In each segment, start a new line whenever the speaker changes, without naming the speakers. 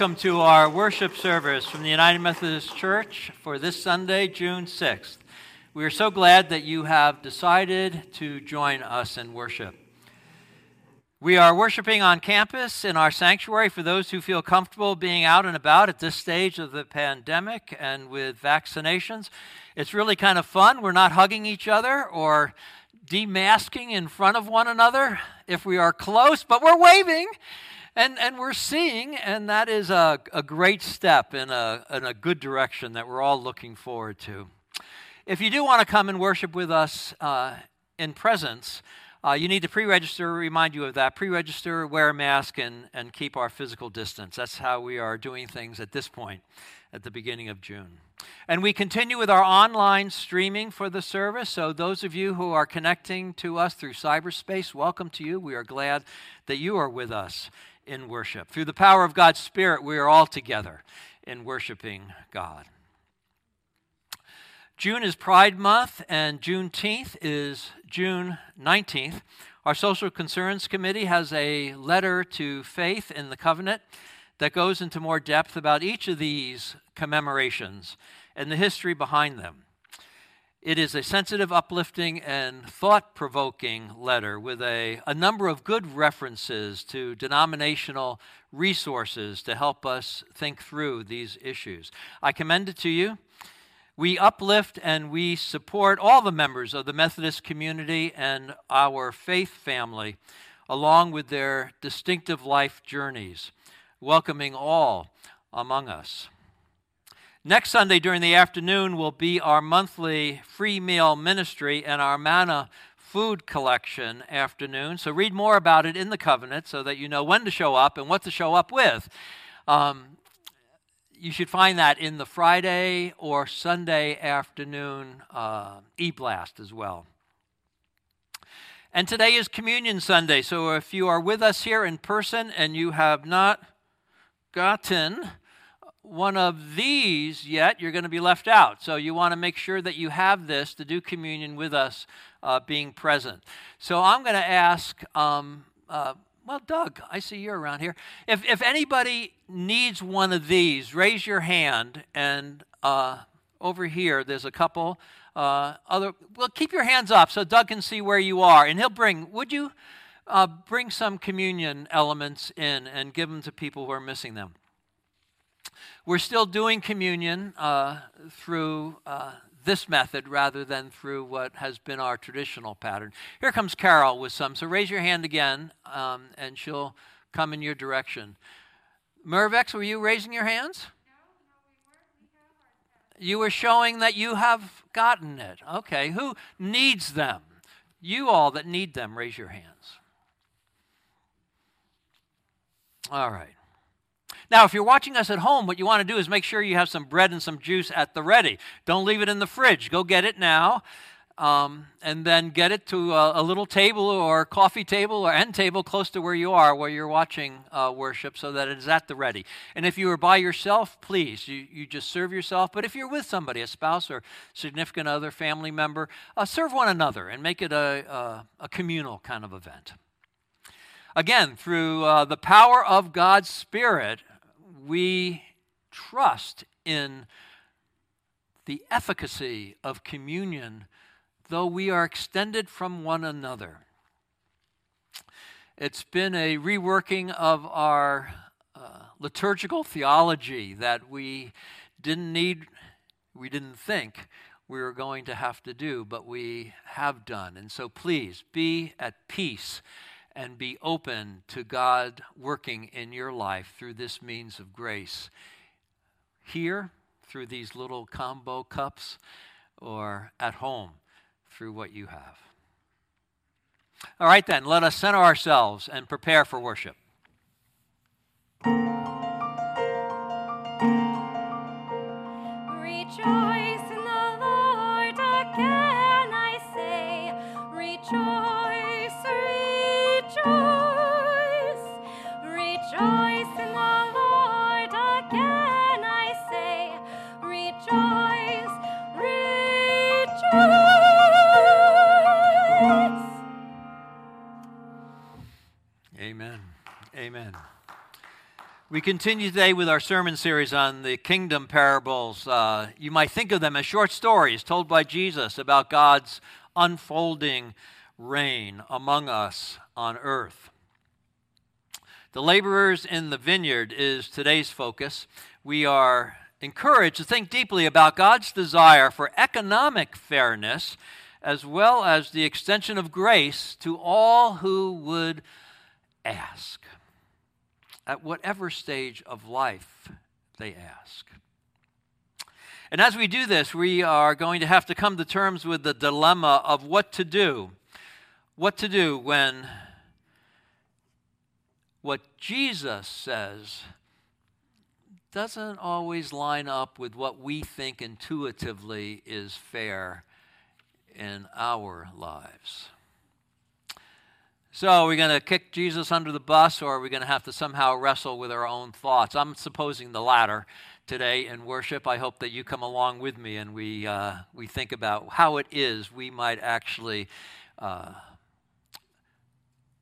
Welcome to our worship service from the United Methodist Church for this Sunday, June 6th. We are so glad that you have decided to join us in worship. We are worshiping on campus in our sanctuary for those who feel comfortable being out and about at this stage of the pandemic and with vaccinations. It's really kind of fun. We're not hugging each other or demasking in front of one another if we are close, but we're waving and, and we're seeing, and that is a, a great step in a, in a good direction that we're all looking forward to. If you do want to come and worship with us uh, in presence, uh, you need to pre register, remind you of that. Pre register, wear a mask, and, and keep our physical distance. That's how we are doing things at this point, at the beginning of June. And we continue with our online streaming for the service. So, those of you who are connecting to us through cyberspace, welcome to you. We are glad that you are with us in worship. Through the power of God's Spirit, we are all together in worshiping God. June is Pride Month, and Juneteenth is June 19th. Our Social Concerns Committee has a letter to faith in the covenant that goes into more depth about each of these commemorations and the history behind them. It is a sensitive, uplifting, and thought provoking letter with a, a number of good references to denominational resources to help us think through these issues. I commend it to you. We uplift and we support all the members of the Methodist community and our faith family, along with their distinctive life journeys, welcoming all among us. Next Sunday during the afternoon will be our monthly free meal ministry and our manna food collection afternoon. So read more about it in the covenant so that you know when to show up and what to show up with. Um, you should find that in the Friday or Sunday afternoon uh, e blast as well. And today is Communion Sunday. So if you are with us here in person and you have not gotten one of these yet, you're going to be left out. So you want to make sure that you have this to do communion with us uh, being present. So I'm going to ask, um, uh, well, Doug, I see you're around here. If, if anybody needs one of these, raise your hand. And uh, over here, there's a couple. Uh, other, well, keep your hands up so Doug can see where you are. And he'll bring, would you uh, bring some communion elements in and give them to people who are missing them? We're still doing communion uh, through uh, this method rather than through what has been our traditional pattern. Here comes Carol with some. So raise your hand again, um, and she'll come in your direction. Mervex, were you raising your hands? No. You were showing that you have gotten it. Okay. Who needs them? You all that need them, raise your hands. All right. Now, if you're watching us at home, what you want to do is make sure you have some bread and some juice at the ready. Don't leave it in the fridge. Go get it now. Um, and then get it to a, a, little table or coffee table or end table close to where you are, where you're watching uh, worship, so that it is at the ready. And if you are by yourself, please, you, you just serve yourself. But if you're with somebody, a spouse or significant other, family member, uh, serve one another and make it a, a, a communal kind of event. Again, through uh, the power of God's Spirit, we trust in the efficacy of communion, though we are extended from one another. It's been a reworking of our uh, liturgical theology that we didn't need, we didn't think we were going to have to do, but we have done. And so please be at peace and be open to God working in your life through this means of grace. Here, through these little combo cups, or at home through what you have. All right, then, let us center ourselves and prepare for worship. We continue today with our sermon series on the kingdom parables. Uh, you might think of them as short stories told by Jesus about God's unfolding reign among us on earth. The laborers in the vineyard is today's focus. We are encouraged to think deeply about God's desire for economic fairness as well as the extension of grace to all who would ask at whatever stage of life they ask. And as we do this, we are going to have to come to terms with the dilemma of what to do. What to do when what Jesus says doesn't always line up with what we think intuitively is fair in our lives. So, are we going to kick Jesus under the bus, or are we going to have to somehow wrestle with our own thoughts? I'm supposing the latter today in worship. I hope that you come along with me and we, uh, we think about how it is we might actually uh,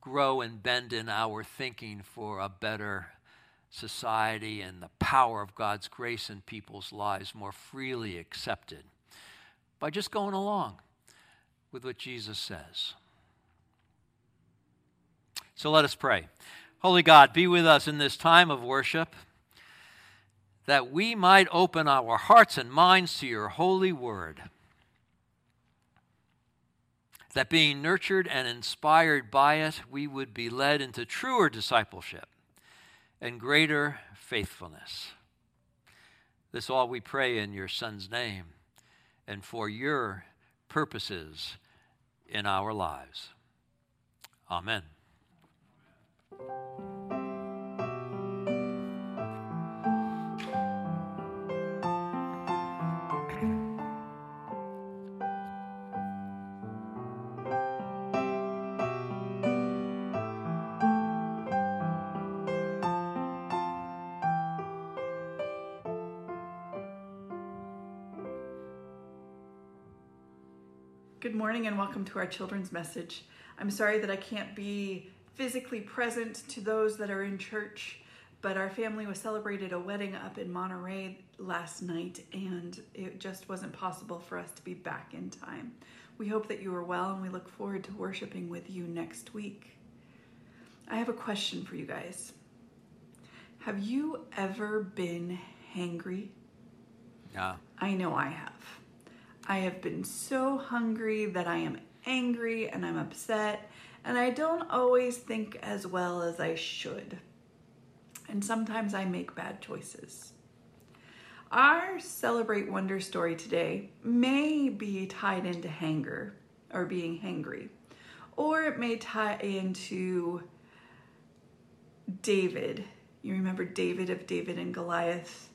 grow and bend in our thinking for a better society and the power of God's grace in people's lives more freely accepted by just going along with what Jesus says. So let us pray. Holy God, be with us in this time of worship that we might open our hearts and minds to your holy word. That being nurtured and inspired by it, we would be led into truer discipleship and greater faithfulness. This all we pray in your Son's name and for your purposes in our lives. Amen.
Good morning and welcome to our children's message. I'm sorry that I can't be physically present to those that are in church, but our family was celebrated a wedding up in Monterey last night, and it just wasn't possible for us to be back in time. We hope that you are well, and we look forward to worshiping with you next week. I have a question for you guys. Have you ever been hangry?
Yeah.
I know I have. I have been so hungry that I am angry and I'm upset and I don't always think as well as I should. And sometimes I make bad choices. Our Celebrate Wonder story today may be tied into hanger or being hangry, or it may tie into David. You remember David of David and Goliath?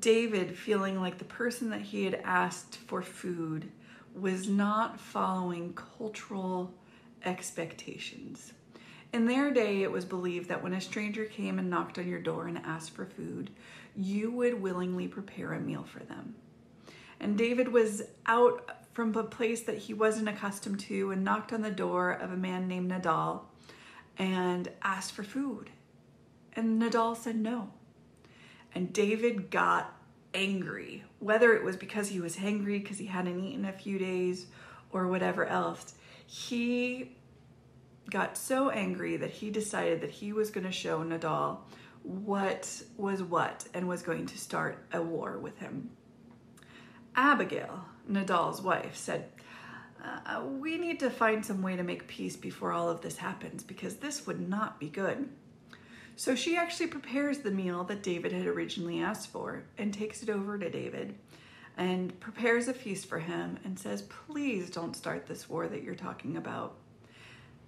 David feeling like the person that he had asked for food was not following cultural expectations. In their day, it was believed that when a stranger came and knocked on your door and asked for food, you would willingly prepare a meal for them. And David was out from a place that he wasn't accustomed to and knocked on the door of a man named Nabal and asked for food. And Nabal said no. And David got angry, whether it was because he was hangry because he hadn't eaten a few days or whatever else he got so angry that he decided that he was going to show Nabal what was what and was going to start a war with him. Abigail, Nabal's wife, said, uh, We need to find some way to make peace before all of this happens because this would not be good. So she actually prepares the meal that David had originally asked for and takes it over to David and prepares a feast for him and says, Please don't start this war that you're talking about.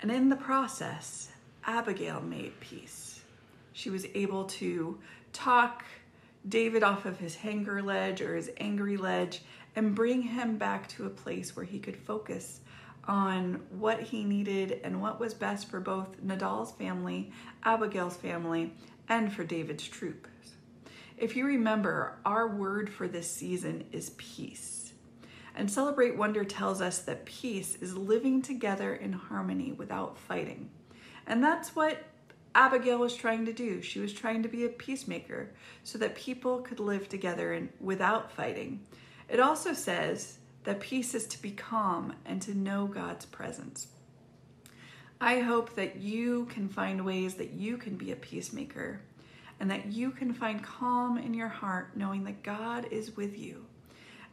And in the process, Abigail made peace. She was able to talk David off of his hanger ledge or his angry ledge and bring him back to a place where he could focus on what he needed and what was best for both Nabal's family, Abigail's family, and for David's troop. If you remember, our word for this season is peace. And Celebrate Wonder tells us that peace is living together in harmony without fighting. And that's what Abigail was trying to do. She was trying to be a peacemaker so that people could live together and without fighting. It also says that peace is to be calm and to know God's presence. I hope that you can find ways that you can be a peacemaker and that you can find calm in your heart knowing that God is with you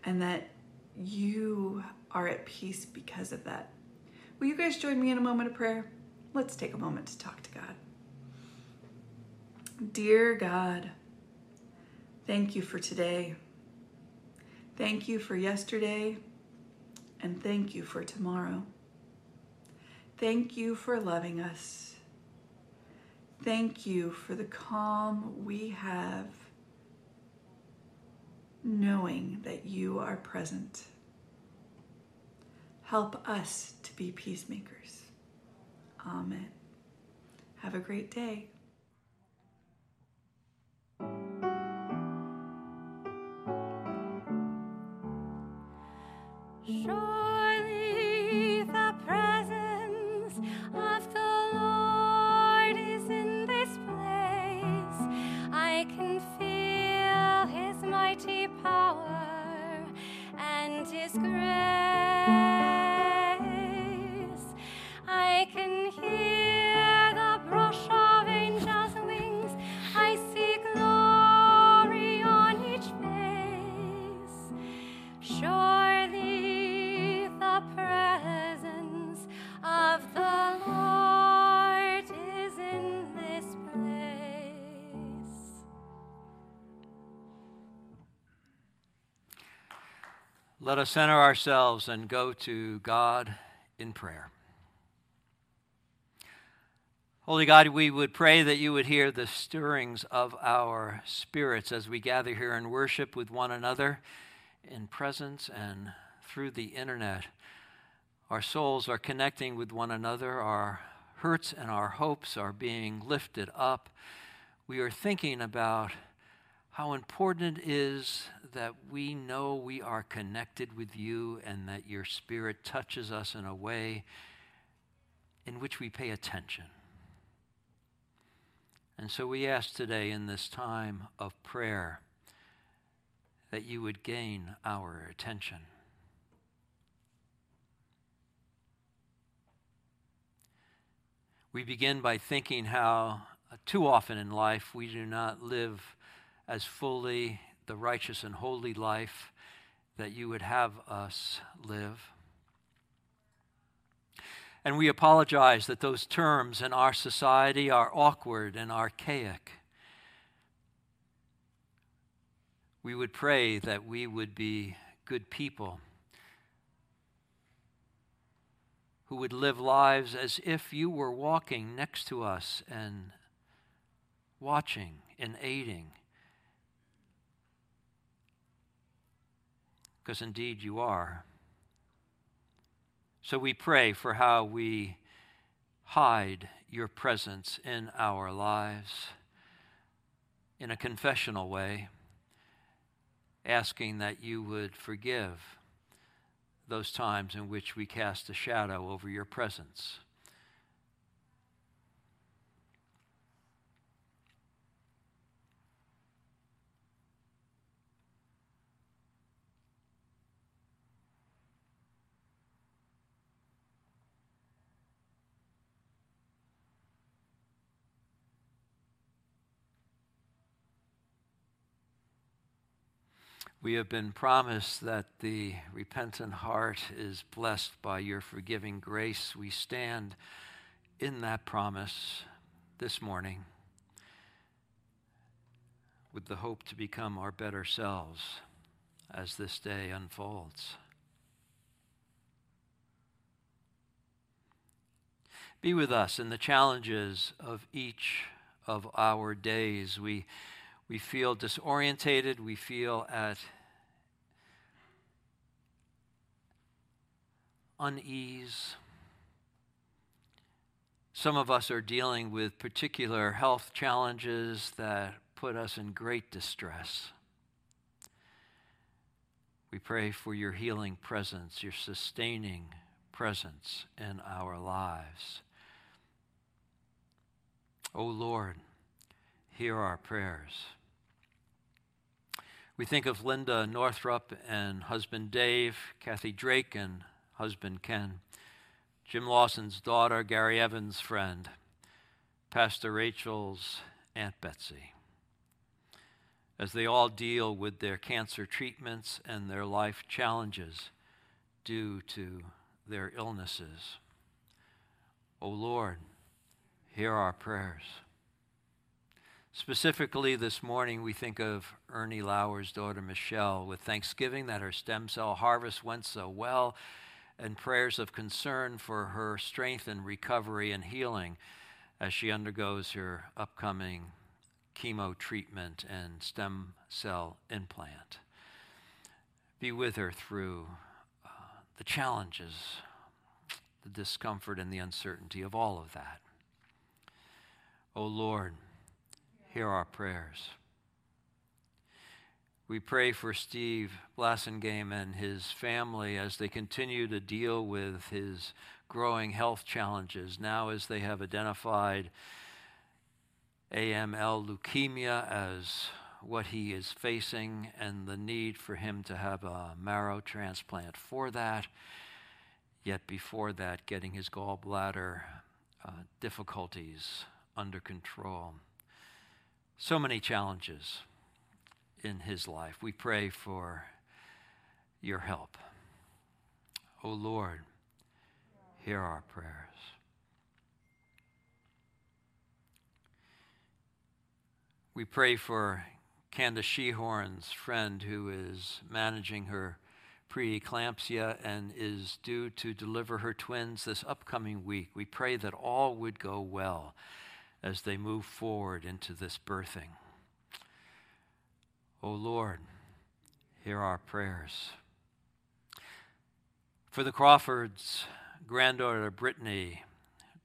and that you are at peace because of that. Will you guys join me in a moment of prayer? Let's take a moment to talk to God. Dear God, thank you for today. Thank you for yesterday, and thank you for tomorrow. Thank you for loving us. Thank you for the calm we have knowing that you are present. Help us to be peacemakers. Amen. Have a great day.
Let us center ourselves and go to God in prayer. Holy God, we would pray that you would hear the stirrings of our spirits as we gather here and worship with one another in presence and through the internet. Our souls are connecting with one another, our hurts and our hopes are being lifted up. We are thinking about how important it is that we know we are connected with you and that your Spirit touches us in a way in which we pay attention. And so we ask today in this time of prayer that you would gain our attention. We begin by thinking how too often in life we do not live as fully the righteous and holy life that you would have us live. And we apologize that those terms in our society are awkward and archaic. We would pray that we would be good people who would live lives as if you were walking next to us and watching and aiding. Because indeed you are. So we pray for how we hide your presence in our lives in a confessional way, asking that you would forgive those times in which we cast a shadow over your presence. We have been promised that the repentant heart is blessed by your forgiving grace. We stand in that promise this morning with the hope to become our better selves as this day unfolds. Be with us in the challenges of each of our days. We we feel disorientated, we feel at unease. Some of us are dealing with particular health challenges that put us in great distress. We pray for your healing presence, your sustaining presence in our lives. O Lord, hear our prayers. We think of Linda Northrup and husband Dave, Kathy Drake and husband Ken, Jim Lawson's daughter, Gary Evans' friend, Pastor Rachel's Aunt Betsy, as they all deal with their cancer treatments and their life challenges due to their illnesses. O Lord, hear our prayers. Specifically, this morning, we think of Ernie Lauer's daughter, Michelle, with thanksgiving that her stem cell harvest went so well, and prayers of concern for her strength and recovery and healing as she undergoes her upcoming chemo treatment and stem cell implant. Be with her through uh, the challenges, the discomfort, and the uncertainty of all of that. O oh Lord, hear our prayers. We pray for Steve Blassingame and his family as they continue to deal with his growing health challenges now as they have identified AML leukemia as what he is facing and the need for him to have a marrow transplant for that. Yet before that, getting his gallbladder uh, difficulties under control. So many challenges in his life. We pray for your help. O oh Lord, hear our prayers. We pray for Candace Shehorn's friend who is managing her preeclampsia and is due to deliver her twins this upcoming week. We pray that all would go well as they move forward into this birthing. O oh Lord, hear our prayers. For the Crawfords, granddaughter Brittany,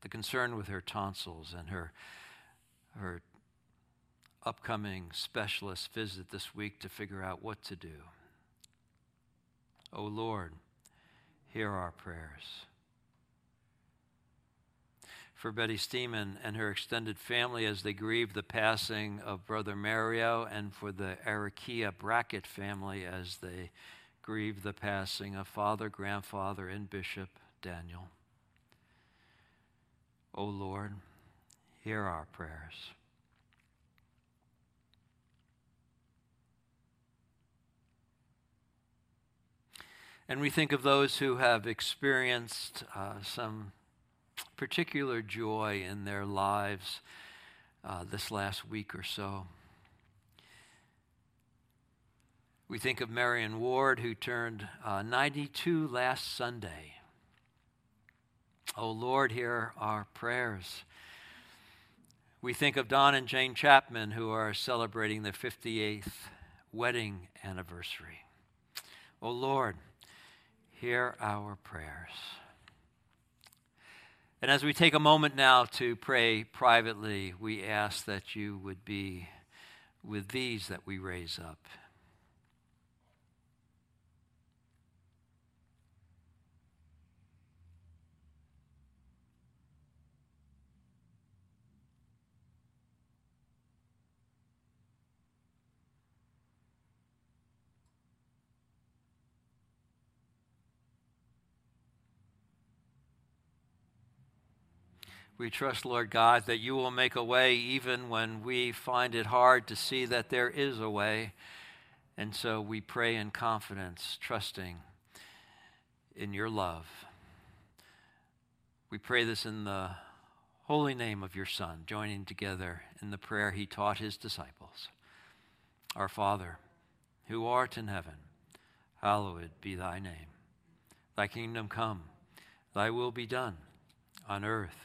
the concern with her tonsils and her, her upcoming specialist visit this week to figure out what to do. O oh Lord, hear our prayers for Betty Steeman and her extended family as they grieve the passing of Brother Mario, and for the Arakia Brackett family as they grieve the passing of father, grandfather, and Bishop Daniel. O oh Lord, hear our prayers. And we think of those who have experienced uh, some particular joy in their lives uh, this last week or so. We think of Marion Ward, who turned uh, 92 last Sunday. Oh Lord, hear our prayers. We think of Don and Jane Chapman, who are celebrating their 58th wedding anniversary. Oh Lord, hear our prayers. And as we take a moment now to pray privately, we ask that you would be with these that we raise up. We trust, Lord God, that you will make a way even when we find it hard to see that there is a way. And so we pray in confidence, trusting in your love. We pray this in the holy name of your Son, joining together in the prayer he taught his disciples. Our Father, who art in heaven, hallowed be thy name. Thy kingdom come, thy will be done on earth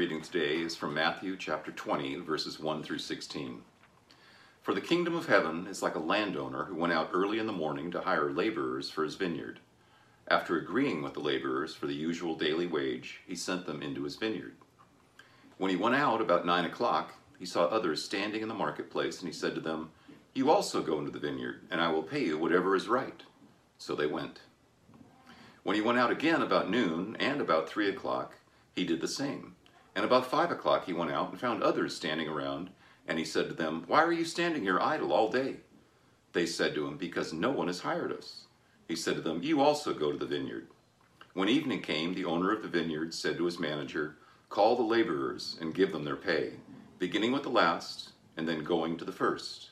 Reading today is from Matthew chapter 20, verses 1 through 16. For the kingdom of heaven is like a landowner who went out early in the morning to hire laborers for his vineyard. After agreeing with the laborers for the usual daily wage, he sent them into his vineyard. When he went out about nine o'clock, he saw others standing in the marketplace, and he said to them, You also go into the vineyard, and I will pay you whatever is right. So they went. When he went out again about noon and about three o'clock, he did the same. And about five o'clock he went out and found others standing around, and he said to them, Why are you standing here idle all day? They said to him, Because no one has hired us. He said to them, You also go to the vineyard. When evening came, the owner of the vineyard said to his manager, Call the laborers and give them their pay, beginning with the last and then going to the first.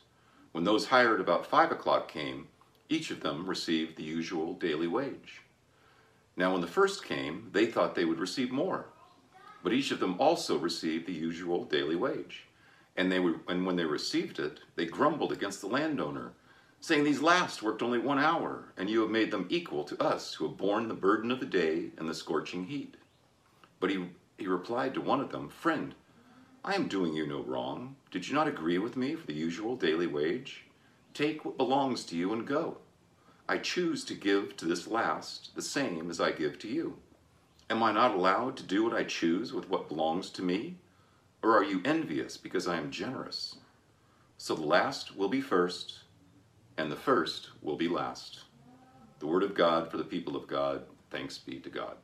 When those hired about five o'clock came, each of them received the usual daily wage. Now, when the first came, they thought they would receive more, but each of them also received the usual daily wage. And they were, and when they received it, they grumbled against the landowner, saying, "These last worked only one hour, and you have made them equal to us, who have borne the burden of the day and the scorching heat." But he he replied to one of them, "Friend, I am doing you no wrong. Did you not agree with me for the usual daily wage? Take what belongs to you and go." I choose to give to this last the same as I give to you. Am I not allowed to do what I choose with what belongs to me? Or are you envious because I am generous? So the last will be first, and the first will be last. The word of God for the people of God. Thanks be to God.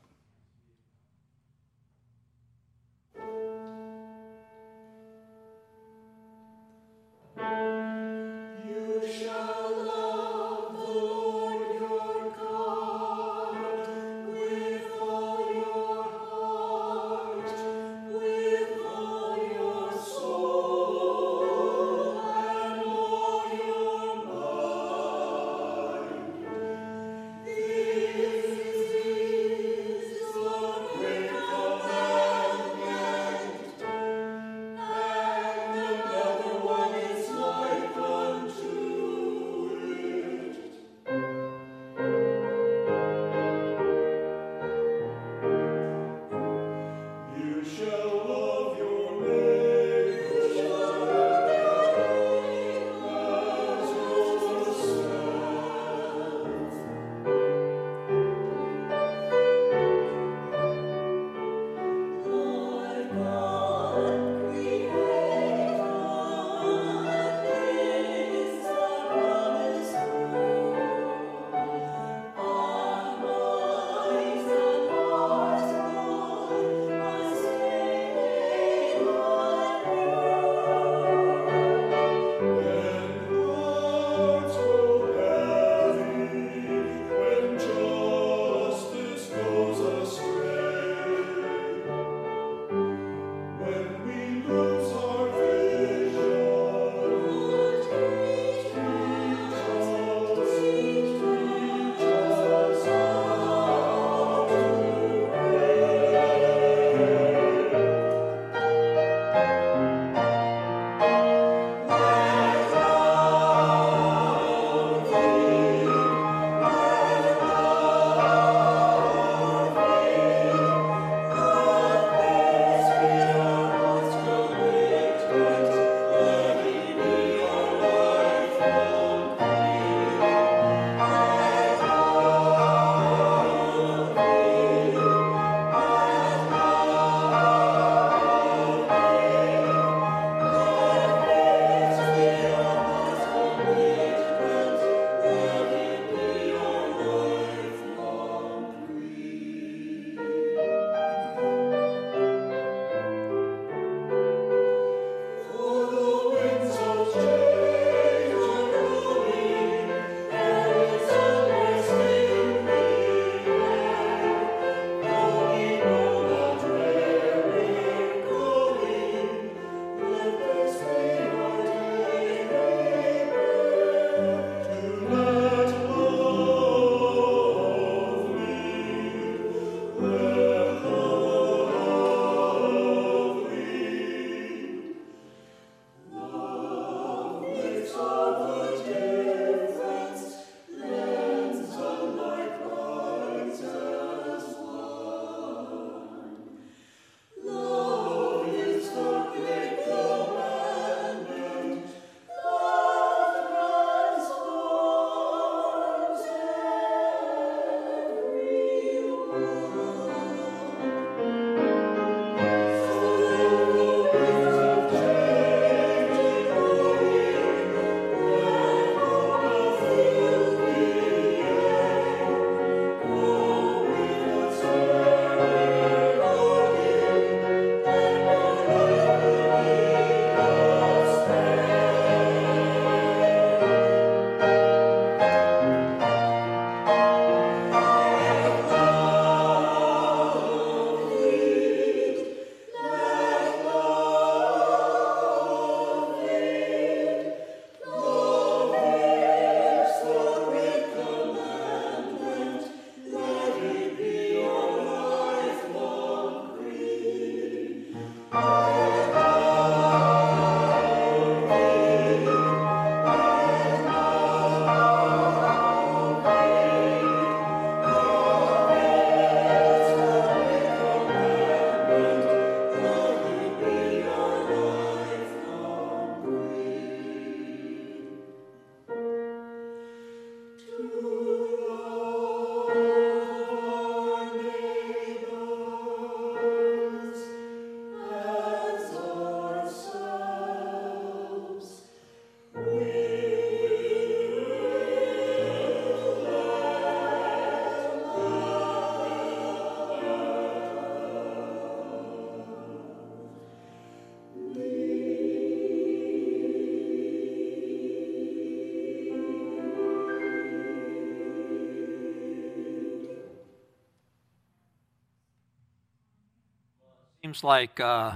Seems like uh,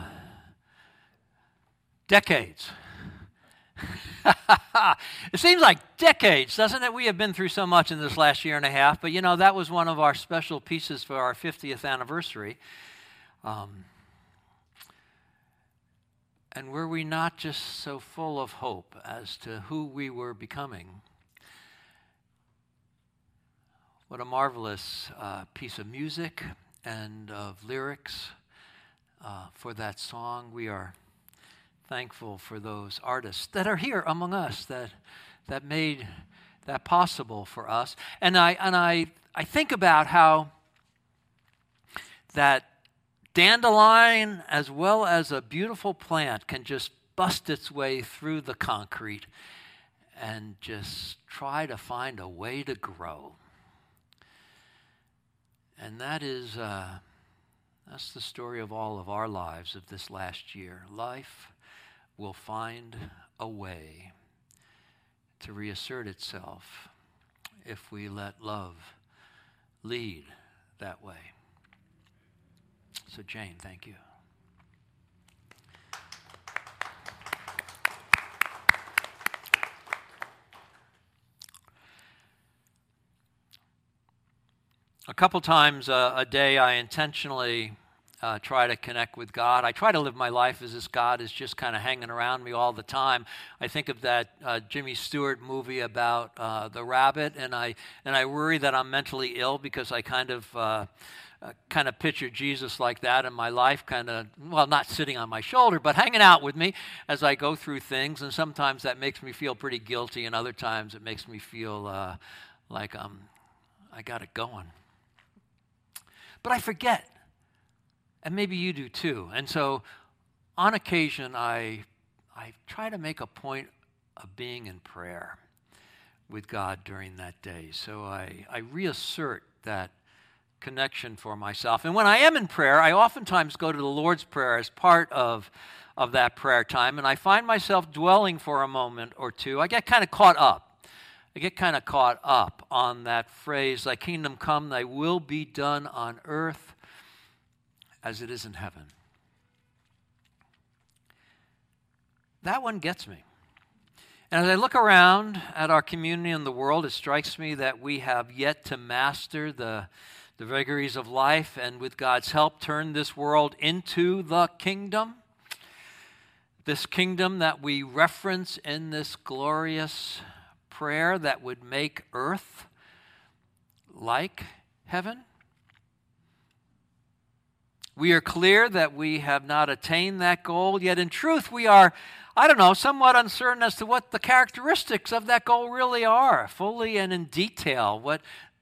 decades. it seems like decades, doesn't it? We have been through so much in this last year and a half, but you know, that was one of our special pieces for our 50th anniversary. Um, and were we not just so full of hope as to who we were becoming? What a marvelous uh, piece of music and of lyrics uh, for that song. We are thankful for those artists that are here among us that, that made that possible for us. And I, and I, I think about how that dandelion, as well as a beautiful plant, can just bust its way through the concrete and just try to find a way to grow. And that is, uh, that's the story of all of our lives of this last year. Life will find a way to reassert itself if we let love lead that way. So, Jane, thank you. A couple times uh, a day, I intentionally uh, try to connect with God. I try to live my life as if God is just kind of hanging around me all the time. I think of that uh, Jimmy Stewart movie about uh, the rabbit, and I and I worry that I'm mentally ill because I kind of. Uh, uh, kind of picture Jesus like that in my life, kind of, well, not sitting on my shoulder, but hanging out with me as I go through things. And sometimes that makes me feel pretty guilty, and other times it makes me feel like um, I got it going. But I forget and maybe you do too. And so on occasion, I, I try to make a point of being in prayer with God during that day. So I, I reassert that connection for myself. And when I am in prayer, I oftentimes go to the Lord's Prayer as part of, of that prayer time, and I find myself dwelling for a moment or two. I get kind of caught up. I get kind of caught up on that phrase, Thy kingdom come, thy will be done on earth as it is in heaven. That one gets me. And as I look around at our community and the world, it strikes me that we have yet to master the, the vagaries of life and, with God's help, turn this world into the kingdom. This kingdom that we reference in this glorious prayer that would make earth like heaven. We are clear that we have not attained that goal, yet in truth, we are, I don't know, somewhat uncertain as to what the characteristics of that goal really are, fully and in detail, what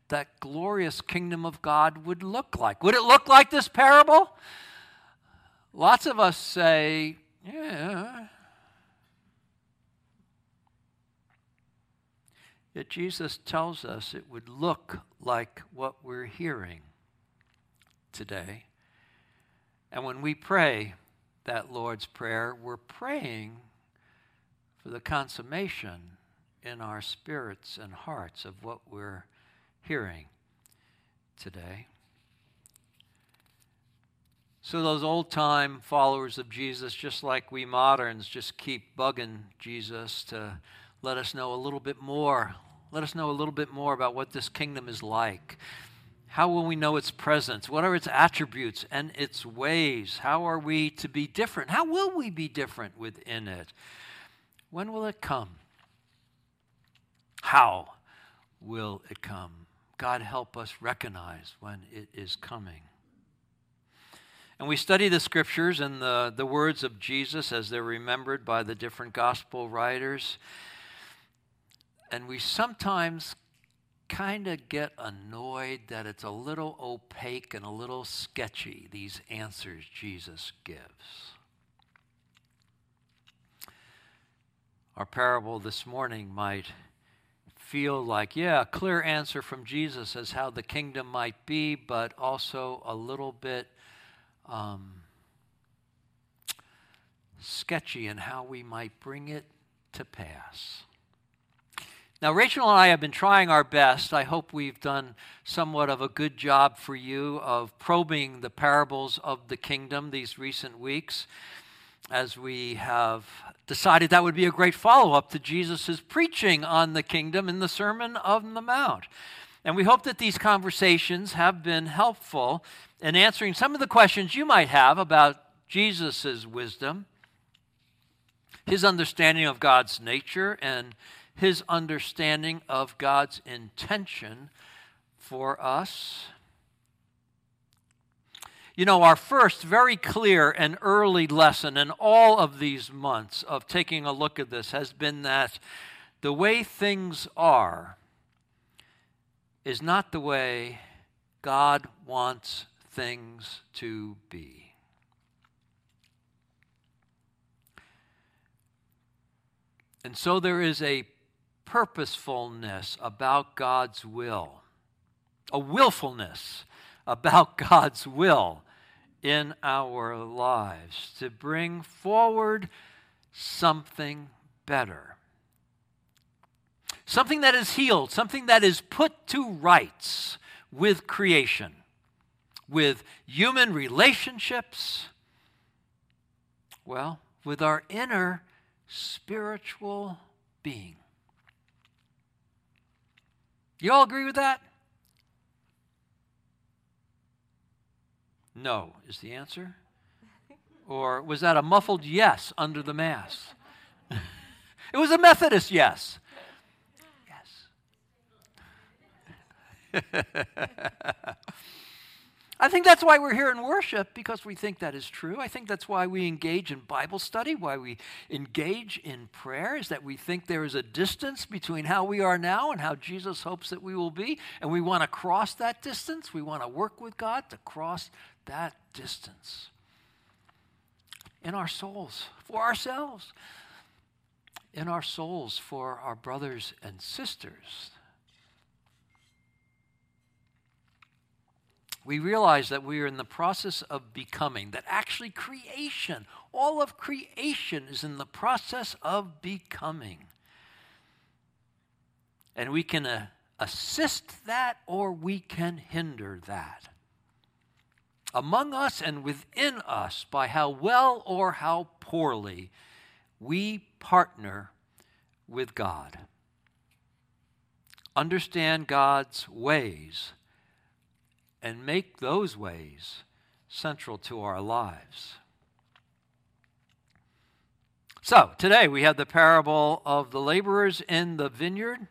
that glorious kingdom of God would look like. Would it look like this parable? Lots of us say, yeah. Yet Jesus tells us it would look like what we're hearing today. And when we pray that Lord's Prayer, we're praying for the consummation in our spirits and hearts of what we're hearing today. So, those old time followers of Jesus, just like we moderns, just keep bugging Jesus to let us know a little bit more. Let us know a little bit more about what this kingdom is like. How will we know its presence? What are its attributes and its ways? How are we to be different? How will we be different within it? When will it come? How will it come? God help us recognize when it is coming. And we study the scriptures and the, the words of Jesus as they're remembered by the different gospel writers. And we sometimes kind of get annoyed that it's a little opaque and a little sketchy, these answers Jesus gives. Our parable this morning might feel like, yeah, a clear answer from Jesus as how the kingdom might be, but also a little bit um, sketchy in how we might bring it to pass. Now, Rachel and I have been trying our best. I hope we've done somewhat of a good job for you of probing the parables of the kingdom these recent weeks as we have decided that would be a great follow up to Jesus' preaching on the kingdom in the Sermon on the Mount. And we hope that these conversations have been helpful in answering some of the questions you might have about Jesus' wisdom, his understanding of God's nature, and his understanding of God's intention for us. You know, our first very clear and early lesson in all of these months of taking a look at this has been that the way things are is not the way God wants things to be. And so there is a purposefulness about God's will, a willfulness about God's will in our lives to bring forward something better. Something that is healed, something that is put to rights with creation, with human relationships, well, with our inner spiritual being. You all agree with that? No is the answer. Or was that a muffled yes under the mass? it was a Methodist yes. Yes. I think that's why we're here in worship, because we think that is true. I think that's why we engage in Bible study, why we engage in prayer, is that we think there is a distance between how we are now and how Jesus hopes that we will be. And we want to cross that distance. We want to work with God to cross that distance in our souls, for ourselves, in our souls, for our brothers and sisters we realize that we are in the process of becoming, that actually creation, all of creation is in the process of becoming. And we can uh, assist that or we can hinder that. Among us and within us, by how well or how poorly we partner with God. Understand God's ways and make those ways central to our lives. So, today we have the parable of the laborers in the vineyard.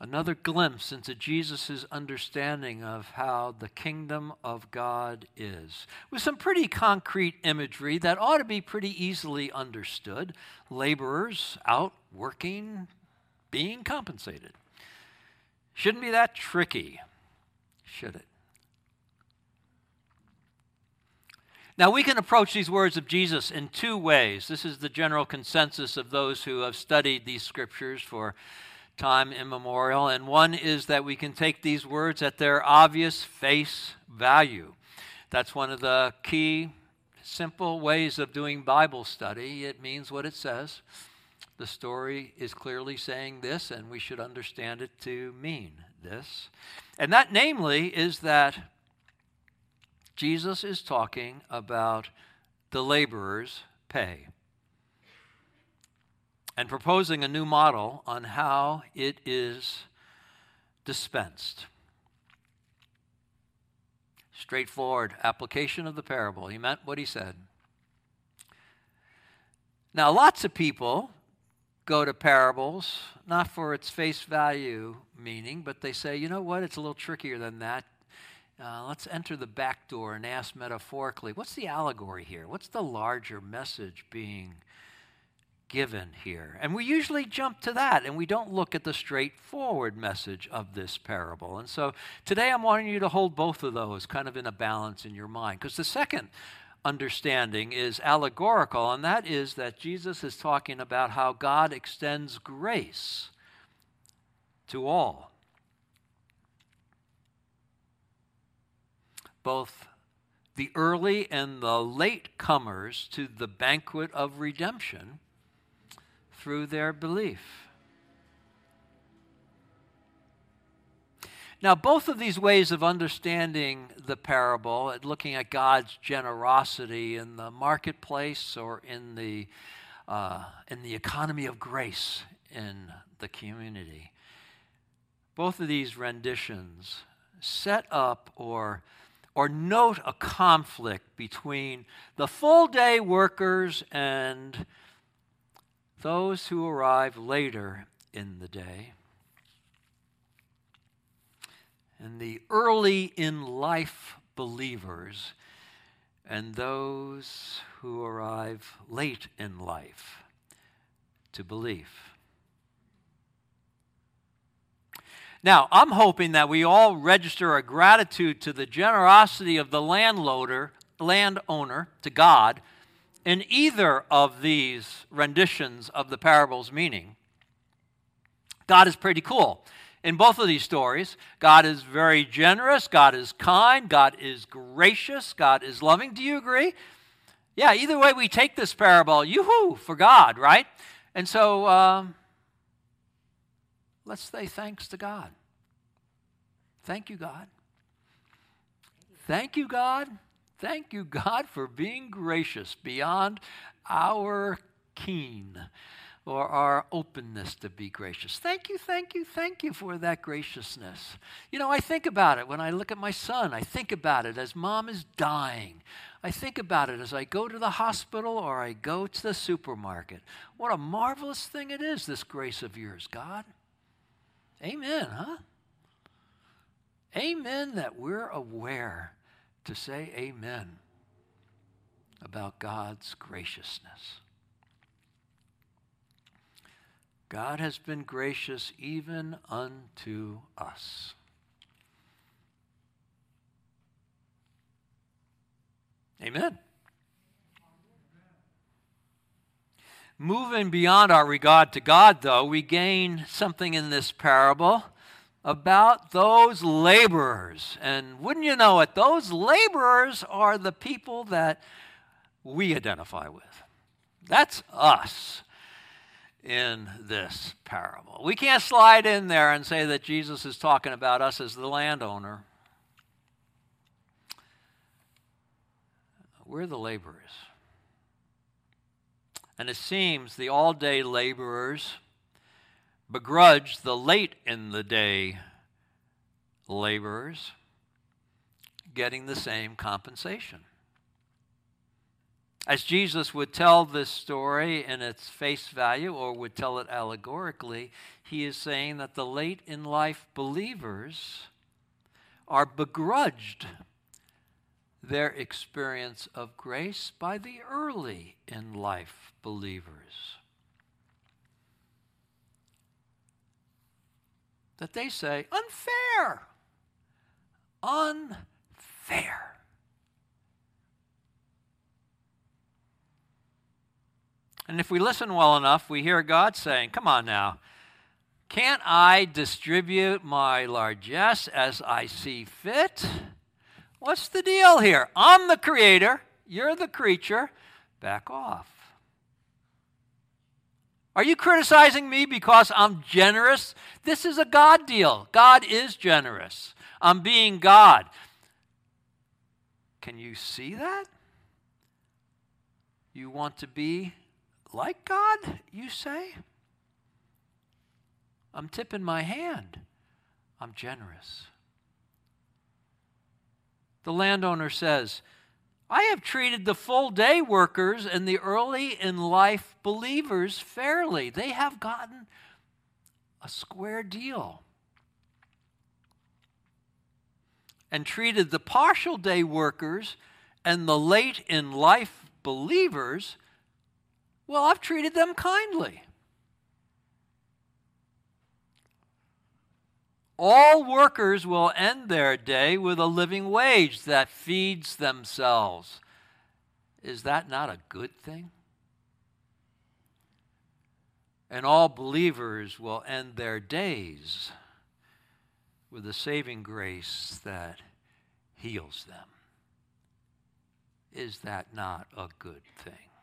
Another glimpse into Jesus' understanding of how the kingdom of God is, with some pretty concrete imagery that ought to be pretty easily understood. Laborers out working, being compensated. Shouldn't be that tricky, should it? Now, we can approach these words of Jesus in two ways. This is the general consensus of those who have studied these scriptures for time immemorial. And one is that we can take these words at their obvious face value. That's one of the key, simple ways of doing Bible study. It means what it says. The story is clearly saying this, and we should understand it to mean this. And that, namely, is that Jesus is talking about the laborer's pay and proposing a new model on how it is dispensed. Straightforward application of the parable. He meant what he said. Now, lots of people go to parables, not for its face value meaning, but they say, you know what, it's a little trickier than that. Uh, let's enter the back door and ask metaphorically, what's the allegory here? What's the larger message being given here? And we usually jump to that and we don't look at the straightforward message of this parable. And so today I'm wanting you to hold both of those kind of in a balance in your mind. Because the second understanding is allegorical, and that is that Jesus is talking about how God extends grace to all. Both the early and the late comers to the banquet of redemption through their belief. Now, both of these ways of understanding the parable, at looking at God's generosity in the marketplace or in the, uh, in the economy of grace in the community, both of these renditions set up or, or note a conflict between the full day workers and those who arrive later in the day and the early in life believers and those who arrive late in life to believe. Now, I'm hoping that we all register a gratitude to the generosity of the landlord, landowner to God in either of these renditions of the parable's meaning. God is pretty cool in both of these stories. God is very generous, God is kind, God is gracious, God is loving. Do you agree? Yeah, either way we take this parable, yoo-hoo, for God, right? And so um, let's say thanks to God. Thank you, God. Thank you, God. Thank you, God, for being gracious beyond our keen or our openness to be gracious. Thank you, thank you, thank you for that graciousness. You know, I think about it when I look at my son. I think about it as mom is dying. I think about it as I go to the hospital or I go to the supermarket. What a marvelous thing it is, this grace of yours, God. Amen, huh? Amen that we're aware to say amen about God's graciousness. God has been gracious even unto us. Amen. Moving beyond our regard to God, though, we gain something in this parable about those laborers. And wouldn't you know it, those laborers are the people that we identify with. That's us in this parable. We can't slide in there and say that Jesus is talking about us as the landowner. We're the laborers. And it seems the all day laborers begrudge the late in the day laborers getting the same compensation. As Jesus would tell this story in its face value or would tell it allegorically, he is saying that the late in life believers are begrudged their experience of grace by the early in life believers. That they say, unfair, unfair. And if we listen well enough, we hear God saying, Come on now, can't I distribute my largesse as I see fit? What's the deal here? I'm the creator, you're the creature. Back off. Are you criticizing me because I'm generous? This is a God deal. God is generous. I'm being God. Can you see that? You want to be like God, you say? I'm tipping my hand. I'm generous. The landowner says, I have treated the full day workers and the early in life believers fairly. They have gotten a square deal. And treated the partial day workers and the late in life believers well, I've treated them kindly. All workers will end their day with a living wage that feeds themselves. Is that not a good thing? And all believers will end their days with the saving grace that heals them. Is that not a good thing?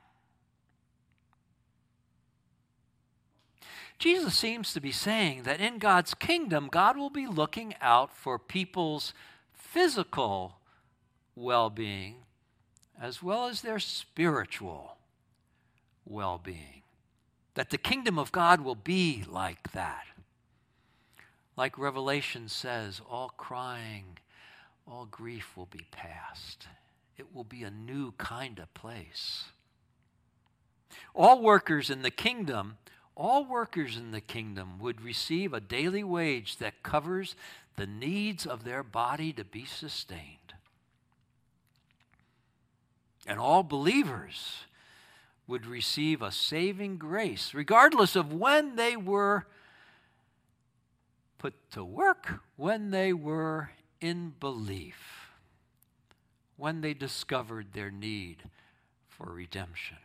Jesus seems to be saying that in God's kingdom, God will be looking out for people's physical well being as well as their spiritual well being. That the kingdom of God will be like that. Like Revelation says, all crying, all grief will be past. It will be a new kind of place. All workers in the kingdom, all workers in the kingdom would receive a daily wage that covers the needs of their body to be sustained. And all believers would receive a saving grace, regardless of when they were put to work, when they were in belief, when they discovered their need for redemption.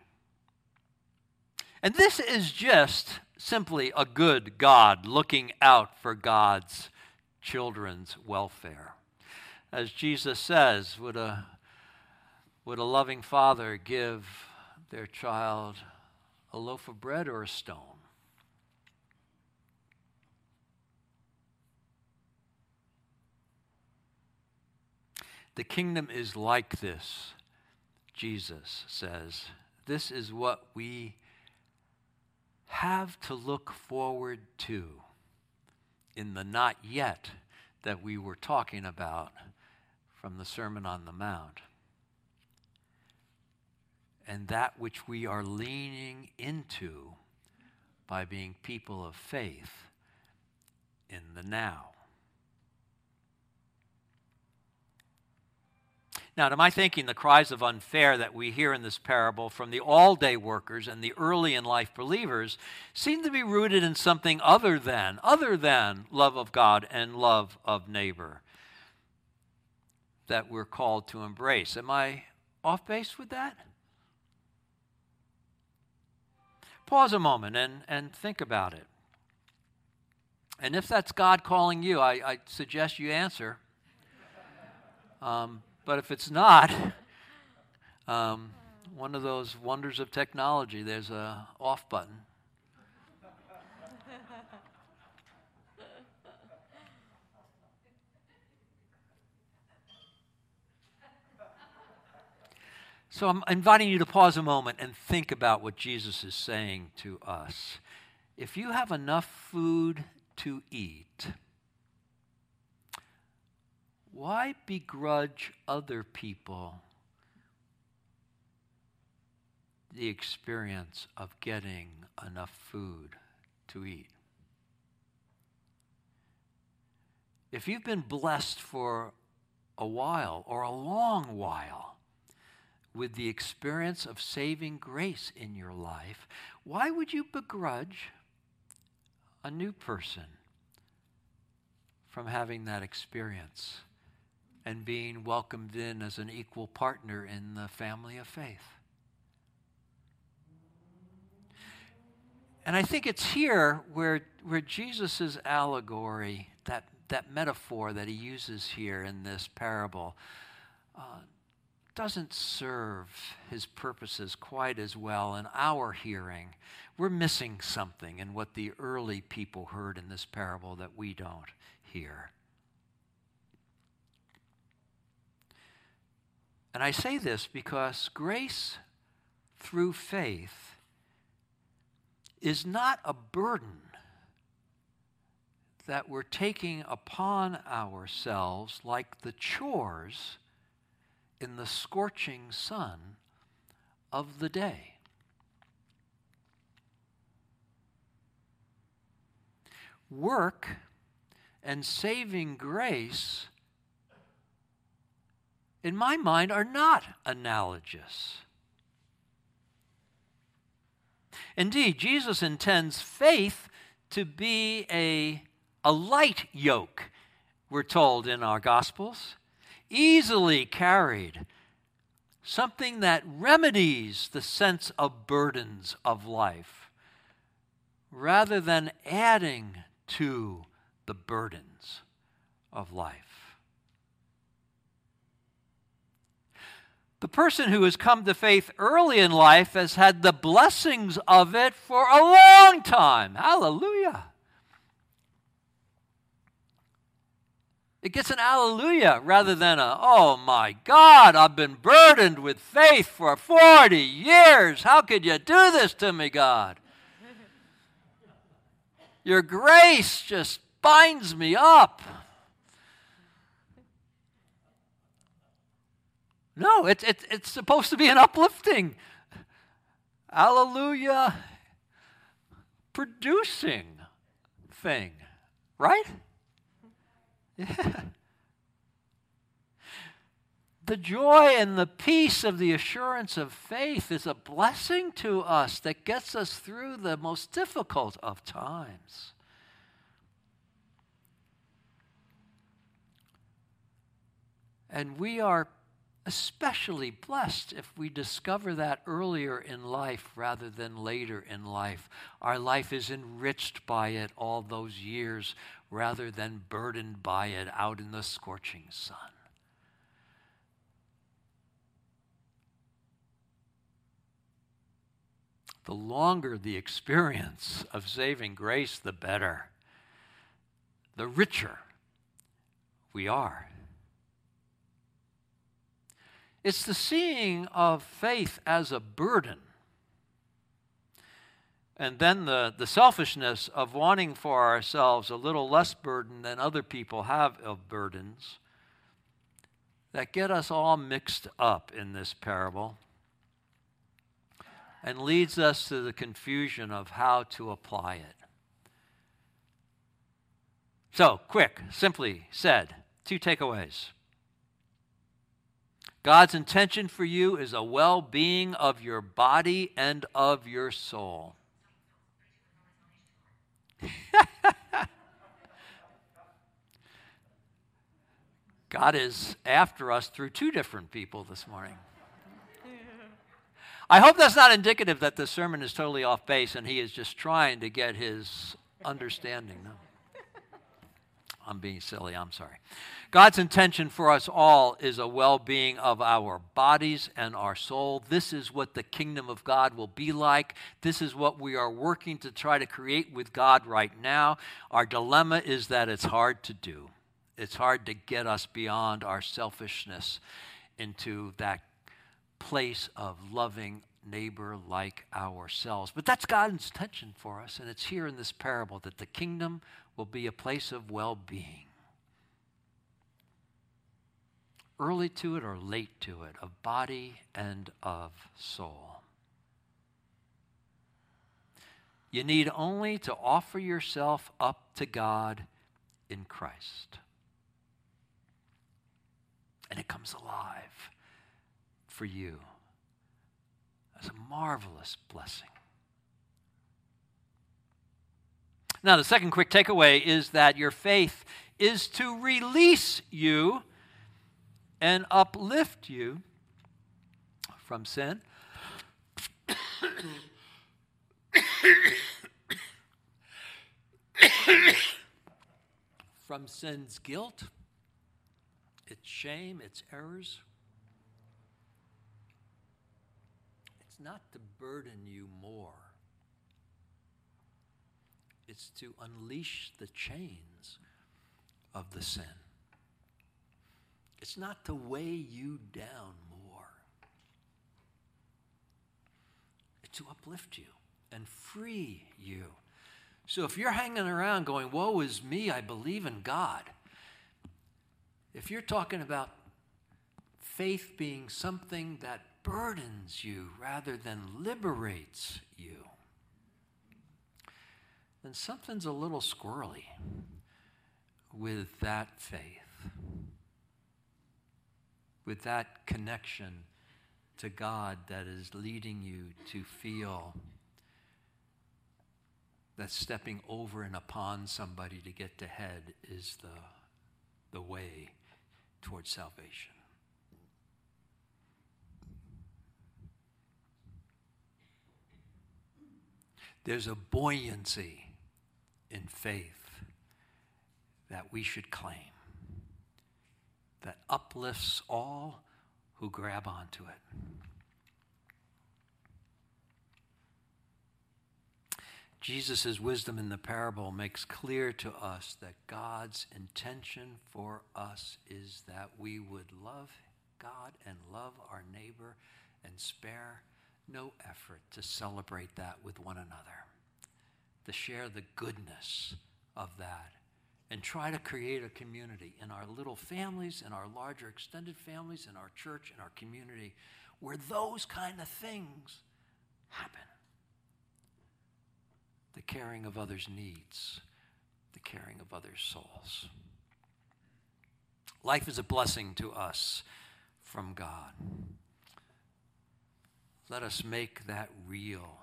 And this is just simply a good God looking out for God's children's welfare. As Jesus says, would a, would a loving father give their child a loaf of bread or a stone? The kingdom is like this, Jesus says. This is what we have to look forward to in the not yet that we were talking about from the Sermon on the Mount. And that which we are leaning into by being people of faith in the now. Now, to my thinking, the cries of unfair that we hear in this parable from the all day workers and the early in life believers seem to be rooted in something other than, other than love of God and love of neighbor that we're called to embrace. Am I off base with that? Pause a moment and, and think about it. And if that's God calling you, I, I suggest you answer. Um, but if it's not, um, one of those wonders of technology, there's a off button. So I'm inviting you to pause a moment and think about what Jesus is saying to us. If you have enough food to eat, why begrudge other people the experience of getting enough food to eat? If you've been blessed for a while or a long while with the experience of saving grace in your life, why would you begrudge a new person from having that experience? And being welcomed in as an equal partner in the family of faith. And I think it's here where, where Jesus' allegory, that, that metaphor that he uses here in this parable, uh, doesn't serve his purposes quite as well in our hearing. We're missing something in what the early people heard in this parable that we don't hear. And I say this because grace through faith is not a burden that we're taking upon ourselves like the chores in the scorching sun of the day. Work and saving grace in my mind, are not analogous. Indeed, Jesus intends faith to be a, a light yoke, we're told in our Gospels, easily carried, something that remedies the sense of burdens of life, rather than adding to the burdens of life. The person who has come to faith early in life has had the blessings of it for a long time. Hallelujah. It gets an hallelujah rather than a, oh my God, I've been burdened with faith for 40 years. How could you do this to me, God? Your grace just binds me up. No, it's, it's, it's supposed to be an uplifting, hallelujah, producing thing, right? Yeah. The joy and the peace of the assurance of faith is a blessing to us that gets us through the most difficult of times. And we are especially blessed if we discover that earlier in life rather than later in life. Our life is enriched by it all those years rather than burdened by it out in the scorching sun. The longer the experience of saving grace, the better, the richer we are. It's the seeing of faith as a burden. And then the, the selfishness of wanting for ourselves a little less burden than other people have of burdens that get us all mixed up in this parable and leads us to the confusion of how to apply it. So, quick, simply said, two takeaways. God's intention for you is a well being of your body and of your soul. God is after us through two different people this morning. I hope that's not indicative that the sermon is totally off base and he is just trying to get his understanding. No. I'm being silly, I'm sorry. God's intention for us all is a well being of our bodies and our soul. This is what the kingdom of God will be like. This is what we are working to try to create with God right now. Our dilemma is that it's hard to do, it's hard to get us beyond our selfishness into that place of loving neighbor like ourselves. But that's God's intention for us, and it's here in this parable that the kingdom will be a place of well being early to it or late to it, of body and of soul. You need only to offer yourself up to God in Christ. And it comes alive for you as a marvelous blessing. Now, the second quick takeaway is that your faith is to release you and uplift you from sin. from sin's guilt, its shame, its errors. It's not to burden you more, it's to unleash the chains of the sin. It's not to weigh you down more, it's to uplift you and free you. So if you're hanging around going, Woe is me, I believe in God, if you're talking about faith being something that burdens you rather than liberates you, then something's a little squirrely with that faith with that connection to God that is leading you to feel that stepping over and upon somebody to get to head is the, the way towards salvation. There's a buoyancy in faith that we should claim that uplifts all who grab onto it. Jesus' wisdom in the parable makes clear to us that God's intention for us is that we would love God and love our neighbor and spare no effort to celebrate that with one another, to share the goodness of that, and try to create a community in our little families, in our larger extended families, in our church, in our community, where those kind of things happen the caring of others' needs, the caring of others' souls. Life is a blessing to us from God. Let us make that real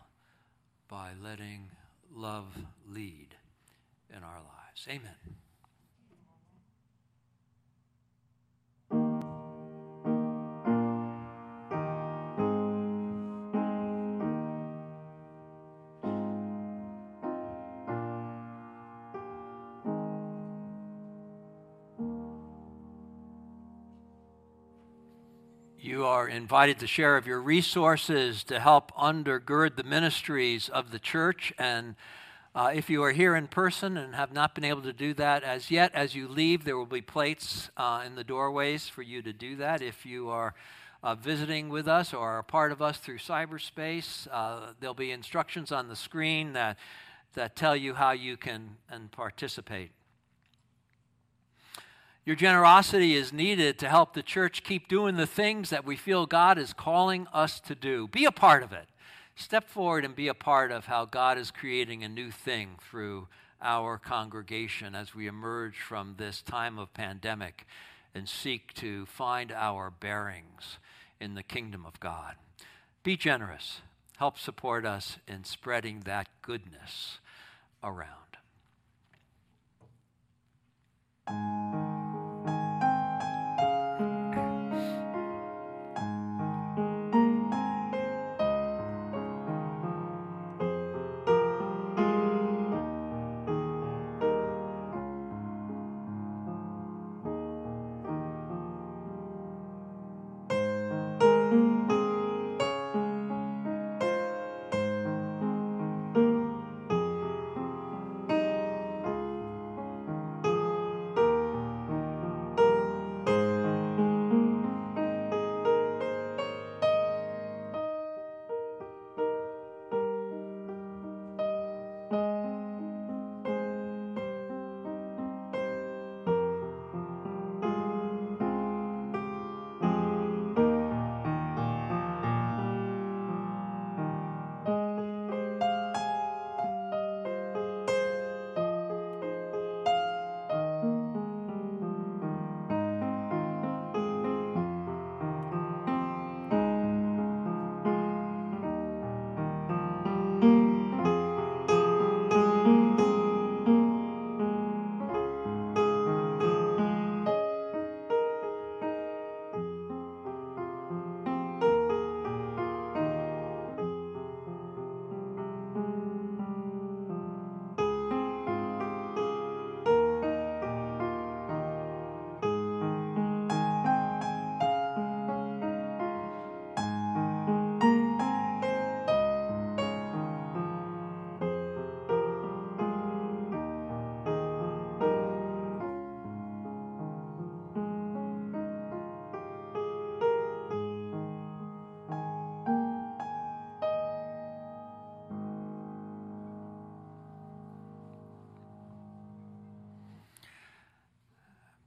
by letting love lead in our lives. Amen. Invited to share of your resources to help undergird the ministries of the church. And uh, if you are here in person and have not been able to do that as yet, as you leave, there will be plates uh, in the doorways for you to do that. If you are uh, visiting with us or are a part of us through cyberspace, uh, there'll be instructions on the screen that, that tell you how you can and participate. Your generosity is needed to help the church keep doing the things that we feel God is calling us to do. Be a part of it. Step forward and be a part of how God is creating a new thing through our congregation as we emerge from this time of pandemic and seek to find our bearings in the kingdom of God. Be generous. Help support us in spreading that goodness around.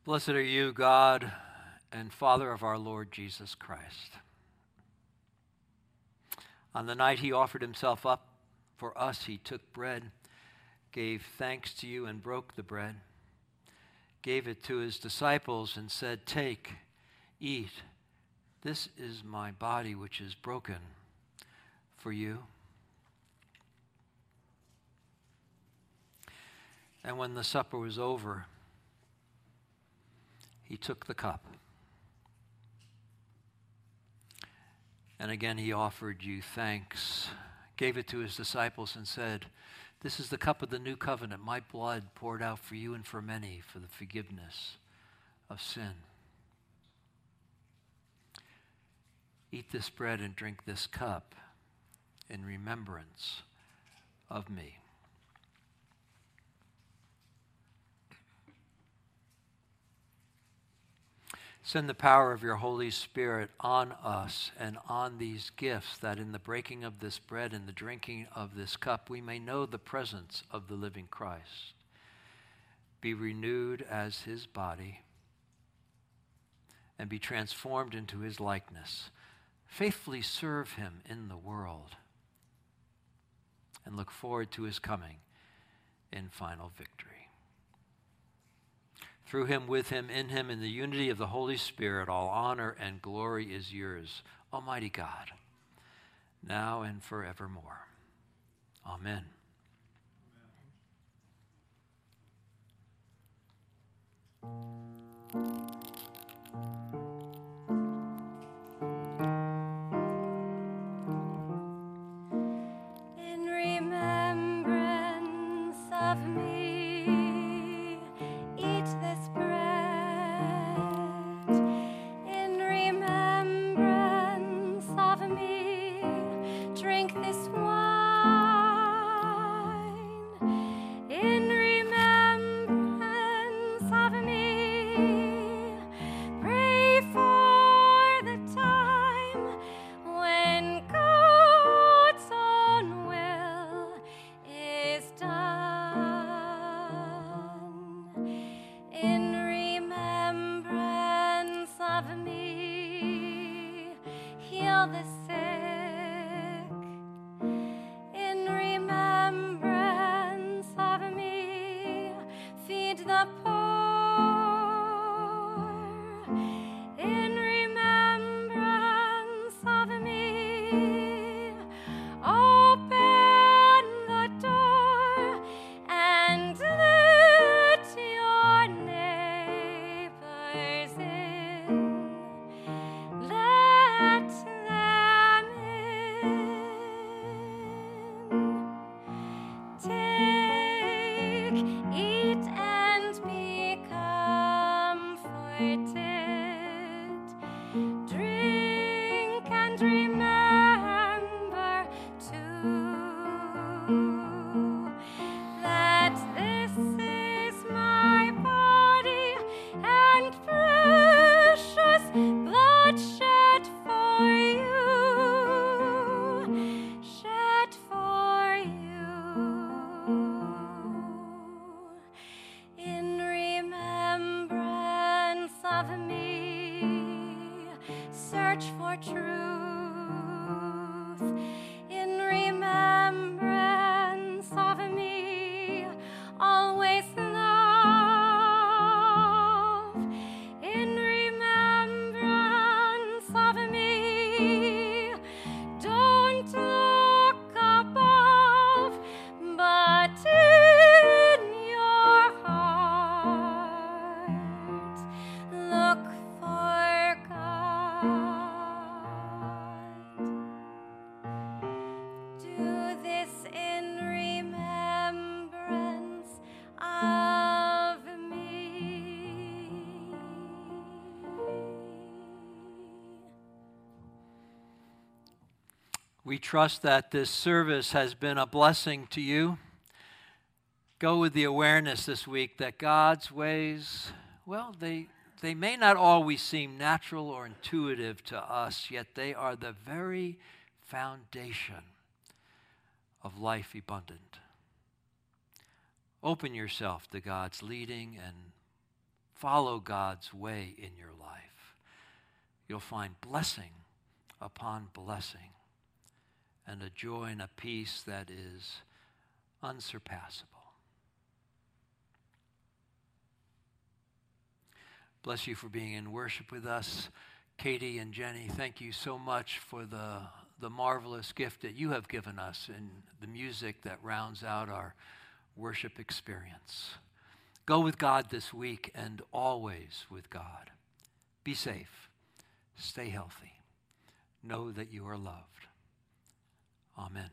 Blessed are you, God and Father of our Lord Jesus Christ. On the night he offered himself up for us, he took bread, gave thanks to you, and broke the bread, gave it to his disciples, and said, Take, eat. This is my body, which is broken for you. And when the supper was over, he took the cup. And again, he offered you thanks, gave it to his disciples, and said, This is the cup of the new covenant, my blood poured out for you and for many for the forgiveness of sin. Eat this bread and drink this cup in remembrance of me. Send the power of your Holy Spirit on us and on these gifts, that in the breaking of this bread and the drinking of this cup, we may know the presence of the living Christ, be renewed as his body, and be transformed into his likeness. Faithfully serve him in the world, and look forward to his coming in final victory through him, with him, in him, in the unity of the Holy Spirit, all honor and glory is yours, Almighty God, now and forevermore. Amen.
in
trust that this service has been a blessing to you. Go with the awareness this week that God's ways, well, they, they may not always seem natural or intuitive to us, yet they are the very foundation of life abundant. Open yourself to God's leading and follow God's way in your life. You'll find blessing upon blessing and a joy and a peace that is unsurpassable. Bless you for being in worship with us. Katie and Jenny, thank you so much for the, the marvelous gift that you have given us in the music that rounds out our worship experience. Go with God this week and always with God. Be safe. Stay healthy. Know that you are loved. Amen.